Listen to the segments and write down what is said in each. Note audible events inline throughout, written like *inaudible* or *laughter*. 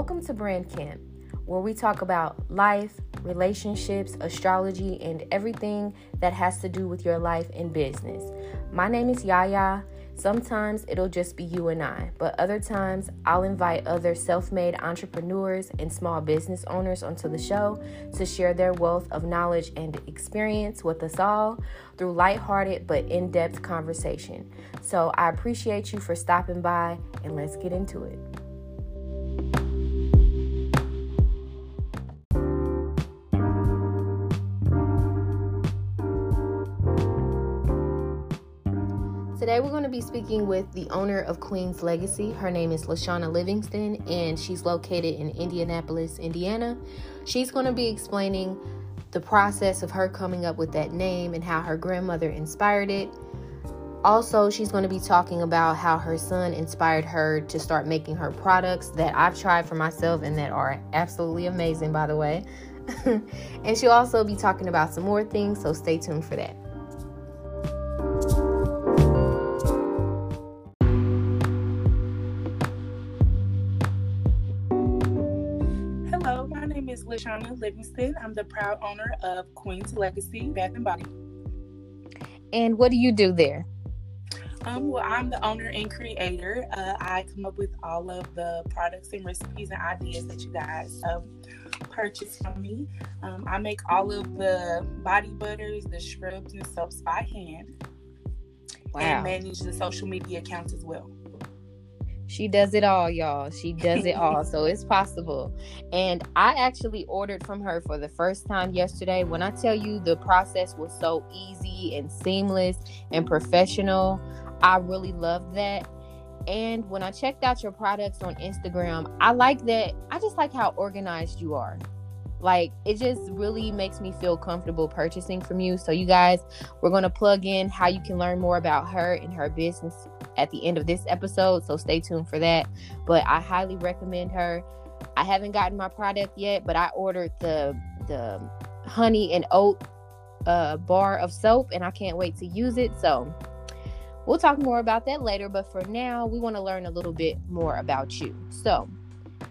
Welcome to Brand Camp, where we talk about life, relationships, astrology, and everything that has to do with your life and business. My name is Yaya. Sometimes it'll just be you and I, but other times I'll invite other self made entrepreneurs and small business owners onto the show to share their wealth of knowledge and experience with us all through lighthearted but in depth conversation. So I appreciate you for stopping by, and let's get into it. Today, we're going to be speaking with the owner of Queen's Legacy. Her name is Lashana Livingston, and she's located in Indianapolis, Indiana. She's going to be explaining the process of her coming up with that name and how her grandmother inspired it. Also, she's going to be talking about how her son inspired her to start making her products that I've tried for myself and that are absolutely amazing, by the way. *laughs* and she'll also be talking about some more things, so stay tuned for that. Lashana Livingston. I'm the proud owner of Queen's Legacy Bath and Body. And what do you do there? Um, well, I'm the owner and creator. Uh, I come up with all of the products and recipes and ideas that you guys um, purchase from me. Um, I make all of the body butters, the scrubs, and soaps by hand. Wow. And manage the social media accounts as well. She does it all, y'all. She does it all. so it's possible. And I actually ordered from her for the first time yesterday. When I tell you the process was so easy and seamless and professional, I really loved that. And when I checked out your products on Instagram, I like that. I just like how organized you are. Like it just really makes me feel comfortable purchasing from you. So, you guys, we're going to plug in how you can learn more about her and her business at the end of this episode. So, stay tuned for that. But I highly recommend her. I haven't gotten my product yet, but I ordered the the honey and oat uh, bar of soap, and I can't wait to use it. So, we'll talk more about that later. But for now, we want to learn a little bit more about you. So,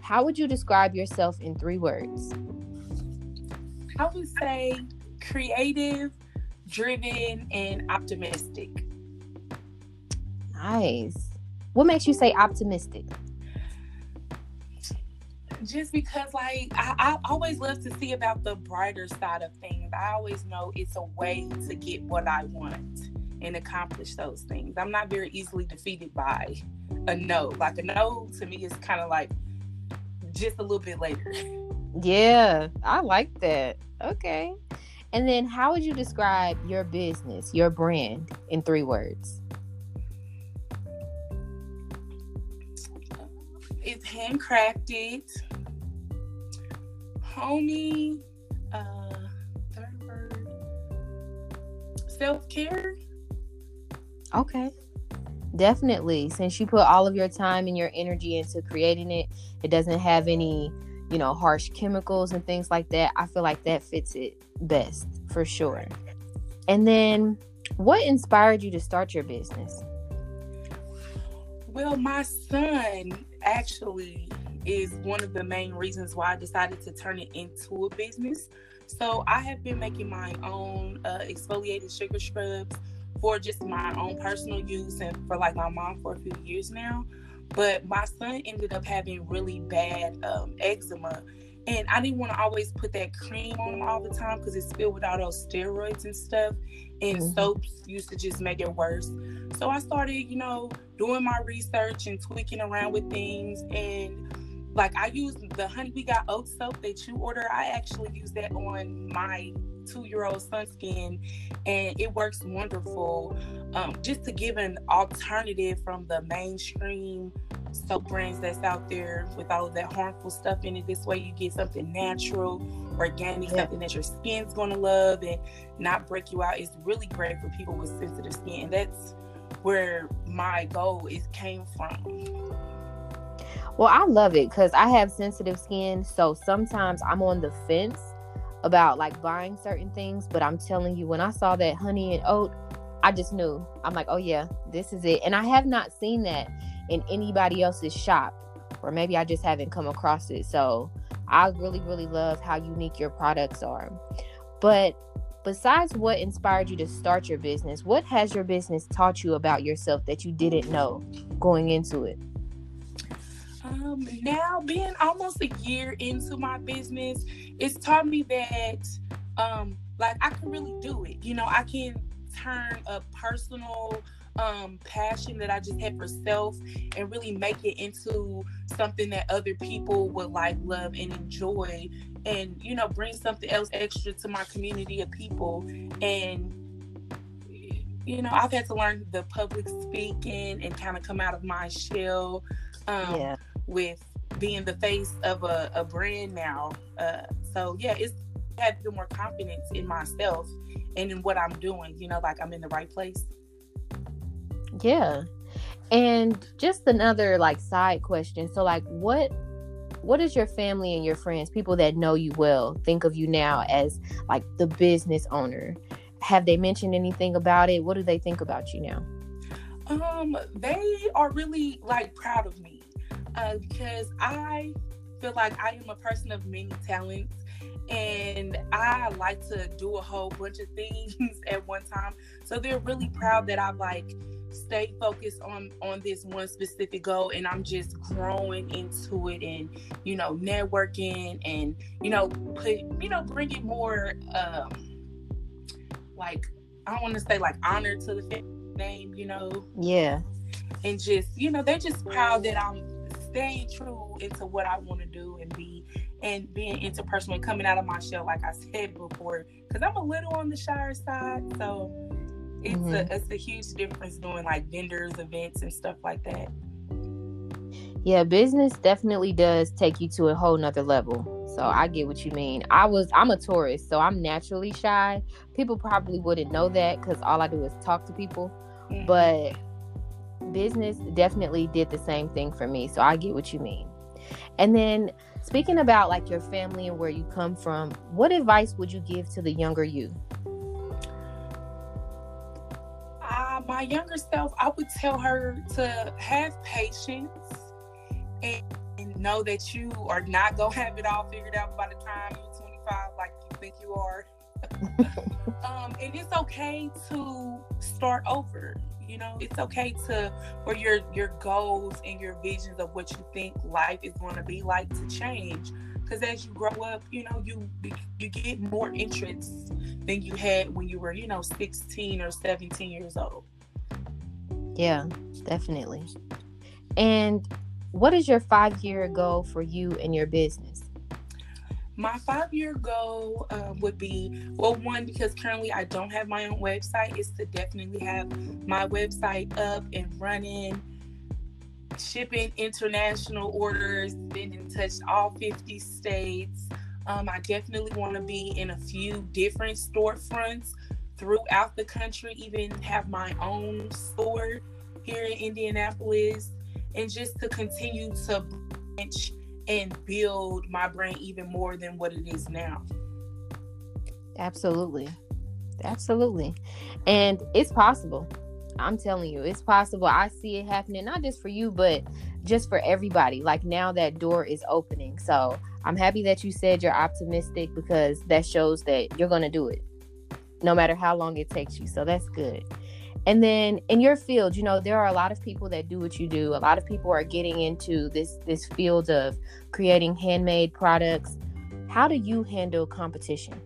how would you describe yourself in three words? I would say creative, driven, and optimistic. Nice. What makes you say optimistic? Just because, like, I, I always love to see about the brighter side of things. I always know it's a way to get what I want and accomplish those things. I'm not very easily defeated by a no. Like, a no to me is kind of like just a little bit later. Yeah, I like that. Okay. And then how would you describe your business, your brand in three words? It's handcrafted, homey, uh, third word, self care. Okay. Definitely. Since you put all of your time and your energy into creating it, it doesn't have any you know, harsh chemicals and things like that, I feel like that fits it best for sure. And then what inspired you to start your business? Well, my son actually is one of the main reasons why I decided to turn it into a business. So I have been making my own uh, exfoliated sugar scrubs for just my own personal use and for like my mom for a few years now. But my son ended up having really bad um, eczema. And I didn't want to always put that cream on him all the time because it's filled with all those steroids and stuff. And mm-hmm. soaps used to just make it worse. So I started, you know, doing my research and tweaking around with things. And like I use the Honey We Got Oat soap that you order. I actually use that on my two year old son skin, and it works wonderful. Um, just to give an alternative from the mainstream soap brands that's out there with all of that harmful stuff in it. This way, you get something natural, organic, yeah. something that your skin's gonna love and not break you out. It's really great for people with sensitive skin, and that's where my goal is came from. Well, I love it because I have sensitive skin, so sometimes I'm on the fence about like buying certain things, but I'm telling you, when I saw that honey and oat, I just knew. I'm like, oh yeah, this is it. And I have not seen that in anybody else's shop. or maybe I just haven't come across it. So I really, really love how unique your products are. But besides what inspired you to start your business, what has your business taught you about yourself that you didn't know going into it? Um, now being almost a year into my business, it's taught me that um like I can really do it. You know, I can turn a personal um passion that I just had for self and really make it into something that other people would like love and enjoy and you know bring something else extra to my community of people and you know I've had to learn the public speaking and kind of come out of my shell um yeah. with being the face of a, a brand now uh so yeah it's had to be more confidence in myself and in what I'm doing you know like I'm in the right place yeah. And just another like side question. So like what what does your family and your friends, people that know you well, think of you now as like the business owner? Have they mentioned anything about it? What do they think about you now? Um, they are really like proud of me uh, because I feel like I am a person of many talents and I like to do a whole bunch of things *laughs* at one time. So they're really proud that I've like stay focused on on this one specific goal and i'm just growing into it and you know networking and you know put you know bringing more um like i don't want to say like honor to the name you know yeah and just you know they're just proud that i'm staying true into what i want to do and be and being interpersonal and coming out of my shell like i said before because i'm a little on the shy side. So it's mm-hmm. a it's a huge difference doing like vendors events and stuff like that. Yeah business definitely does take you to a whole nother level. So i get what you mean. I was i'm a Taurus so i'm naturally shy. People probably wouldn't know that because all i do is talk to people. Mm-hmm. but business definitely did the same thing for me so i get what you mean. And then speaking about like your family and where you come from what advice would you give to the younger you uh, my younger self, I would tell her to have patience and, and know that you are not gonna have it all figured out by the time you're 25, like you think you are. *laughs* um, and it's okay to start over. You know, it's okay to for your your goals and your visions of what you think life is going to be like to change. Because as you grow up you know you you get more interests than you had when you were you know 16 or 17 years old. Yeah definitely. And what is your five year goal for you and your business my five year goal uh, would be well one because currently i don't have my own website is to definitely have my website up and running shipping international orders, been in touch all 50 states. Um, I definitely want to be in a few different storefronts throughout the country, even have my own store here in Indianapolis, and just to continue to branch and build my brain even more than what it is now. Absolutely. Absolutely. And it's possible. I'm telling you, it's possible. I see it happening, not just for you, but just for everybody. Like now that door is opening. So I'm happy that you said you're optimistic because that shows that you're going to do it no matter how long it takes you. So that's good. And then in your field, you know, there are a lot of people that do what you do. A lot of people are getting into this this field of creating handmade products. How do you handle competition?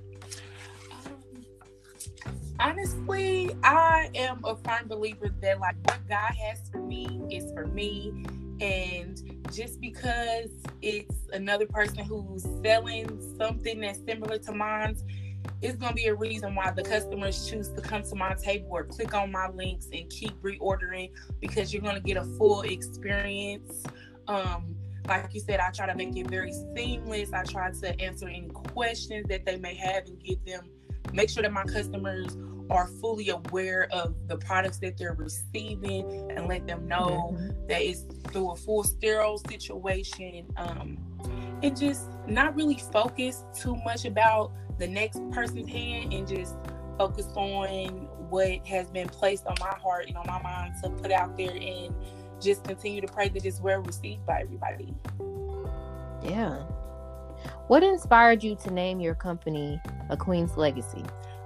honestly, I am a firm believer that like what God has for me is for me. And just because it's another person who's selling something that's similar to mine, it's gonna be a reason why the customers choose to come to my table or click on my links and keep reordering because you're gonna get a full experience. Um, like you said, I try to make it very seamless. I try to answer any questions that they may have and give them, make sure that my customers are fully aware of the products that they're receiving and let them know mm-hmm. that it's through a full sterile situation um, and just not really focus too much about the next person's hand and just focus on what has been placed on my heart and on my mind to put out there and just continue to pray that it's well received by everybody. Yeah. What inspired you to name your company A Queen's Legacy?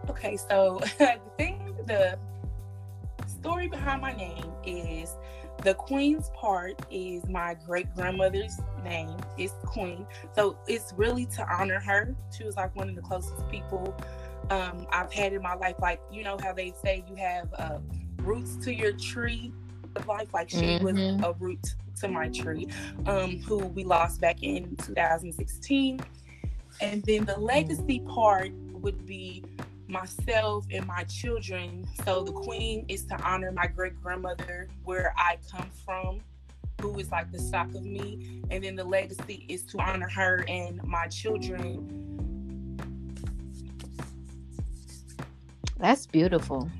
Okay, so *laughs* the thing, the story behind my name is the Queen's part is my great grandmother's name. It's Queen, so it's really to honor her. She was like one of the closest people um, I've had in my life. Like you know how they say you have uh, roots to your tree of life. Like she mm-hmm. was a root to my tree, um, who we lost back in 2016. And then the legacy part would be myself and my children. So the queen is to honor my great grandmother, where I come from, who is like the stock of me. And then the legacy is to honor her and my children. That's beautiful.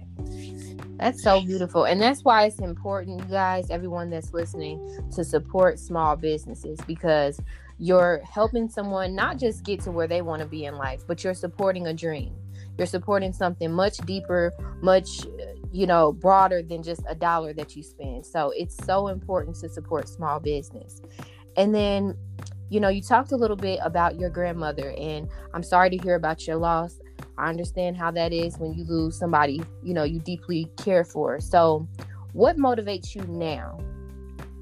That's so beautiful. And that's why it's important, you guys, everyone that's listening, to support small businesses because you're helping someone not just get to where they want to be in life, but you're supporting a dream. You're supporting something much deeper, much, you know, broader than just a dollar that you spend. So it's so important to support small business. And then, you know, you talked a little bit about your grandmother, and I'm sorry to hear about your loss. I understand how that is when you lose somebody, you know, you deeply care for. So, what motivates you now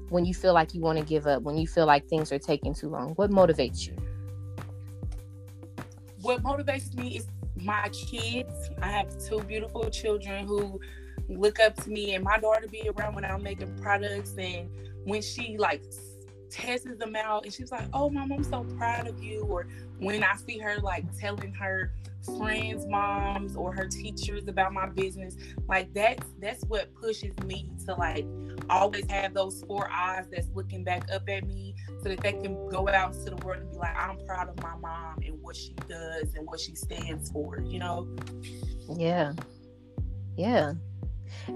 when you feel like you want to give up, when you feel like things are taking too long? What motivates you? What motivates me is my kids. I have two beautiful children who look up to me and my daughter be around when I'm making products and when she like tests them out and she's like, Oh mom, I'm so proud of you or when I see her like telling her friends, moms, or her teachers about my business. Like that's that's what pushes me to like always have those four eyes that's looking back up at me so that they can go out into the world and be like, I'm proud of my mom and what she does and what she stands for, you know? Yeah. Yeah.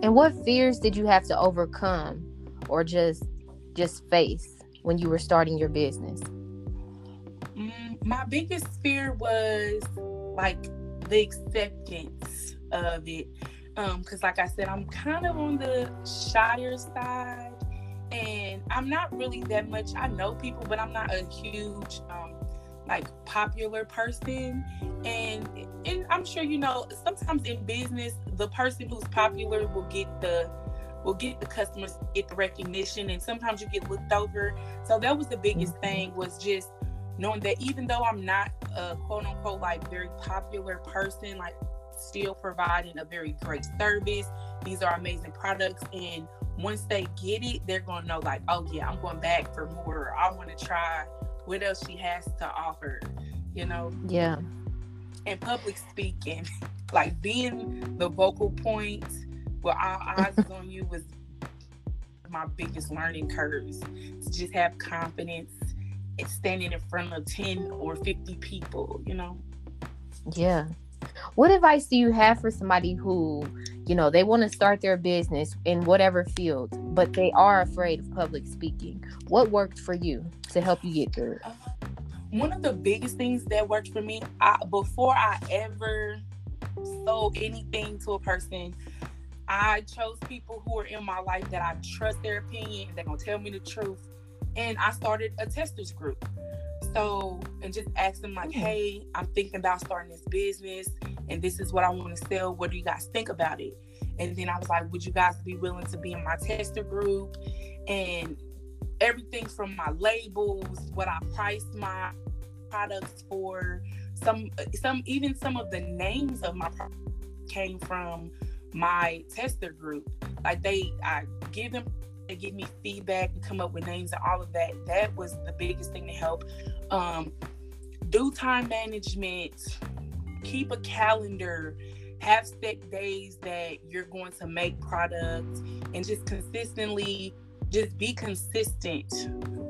And what fears did you have to overcome or just just face when you were starting your business? Mm, my biggest fear was like the acceptance of it. Um, cause like I said, I'm kind of on the shyer side and I'm not really that much. I know people, but I'm not a huge um like popular person. And and I'm sure you know sometimes in business, the person who's popular will get the will get the customers, get the recognition, and sometimes you get looked over. So that was the biggest mm-hmm. thing was just knowing that even though I'm not a quote unquote like very popular person, like still providing a very great service. These are amazing products. And once they get it, they're gonna know like, oh yeah, I'm going back for more. I want to try what else she has to offer, you know? Yeah. And public speaking, *laughs* like being the vocal point where our eyes on you was my biggest learning curves. To just have confidence standing in front of 10 or 50 people, you know? Yeah. What advice do you have for somebody who, you know, they want to start their business in whatever field, but they are afraid of public speaking? What worked for you to help you get through it? Uh, one of the biggest things that worked for me, I, before I ever sold anything to a person, I chose people who are in my life that I trust their opinion. They're gonna tell me the truth and I started a testers group. So, and just asked them like, mm-hmm. hey, I'm thinking about starting this business and this is what I want to sell. What do you guys think about it? And then I was like, would you guys be willing to be in my tester group? And everything from my labels, what I price my products for, some some even some of the names of my products came from my tester group. Like they I give them they give me feedback and come up with names and all of that. That was the biggest thing to help. Um, do time management, keep a calendar, have set days that you're going to make products, and just consistently just be consistent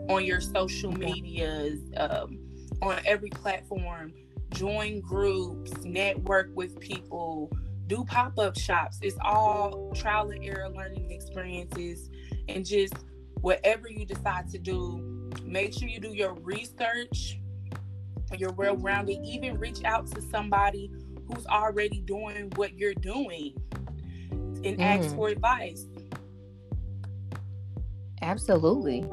on your social medias, um, on every platform. Join groups, network with people, do pop up shops. It's all trial and error learning experiences and just whatever you decide to do, make sure you do your research. You're well rounded. Even reach out to somebody who's already doing what you're doing and mm. ask for advice. Absolutely.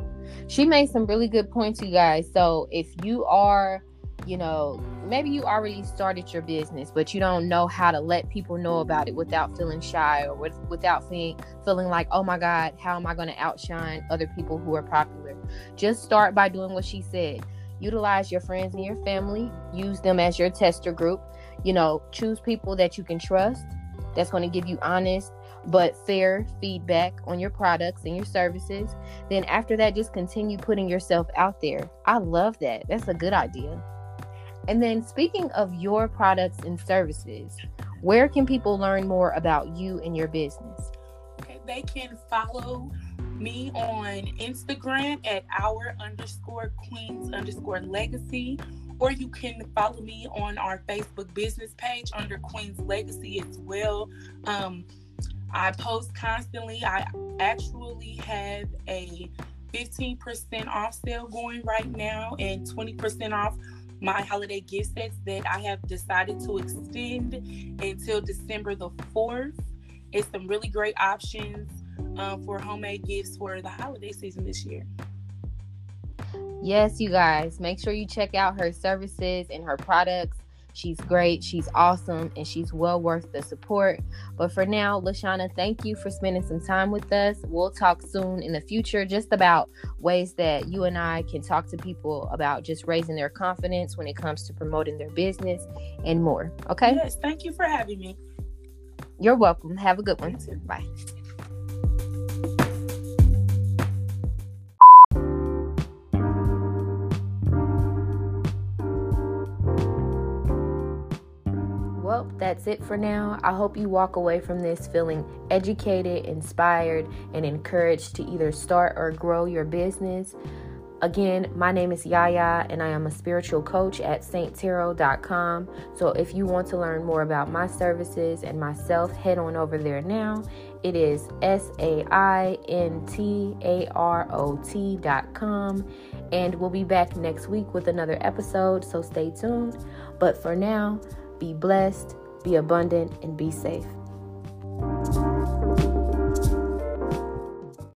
She made some really good points, you guys. So if you are, you know, maybe you already started your business, but you don't know how to let people know about it without feeling shy or with, without feeling feeling like, oh my God, how am I going to outshine other people who are popular? Just start by doing what she said. Utilize your friends and your family. Use them as your tester group. You know, choose people that you can trust. That's going to give you honest but fair feedback on your products and your services. Then after that, just continue putting yourself out there. I love that. That's a good idea. And then speaking of your products and services, where can people learn more about you and your business? Okay, they can follow me on Instagram at our underscore queens underscore legacy, or you can follow me on our Facebook business page under Queens Legacy as well. Um, I post constantly. I actually have a 15% off sale going right now and 20% off my holiday gift sets that I have decided to extend until December the 4th. It's some really great options um, for homemade gifts for the holiday season this year. Yes, you guys, make sure you check out her services and her products. She's great, she's awesome, and she's well worth the support. But for now, Lashana, thank you for spending some time with us. We'll talk soon in the future just about ways that you and I can talk to people about just raising their confidence when it comes to promoting their business and more. Okay? Yes, thank you for having me. You're welcome. Have a good one. Bye. That's it for now. I hope you walk away from this feeling educated, inspired, and encouraged to either start or grow your business. Again, my name is Yaya, and I am a spiritual coach at saintarot.com. So if you want to learn more about my services and myself, head on over there now. It is S A I N T A R O T.com. And we'll be back next week with another episode, so stay tuned. But for now, be blessed, be abundant, and be safe.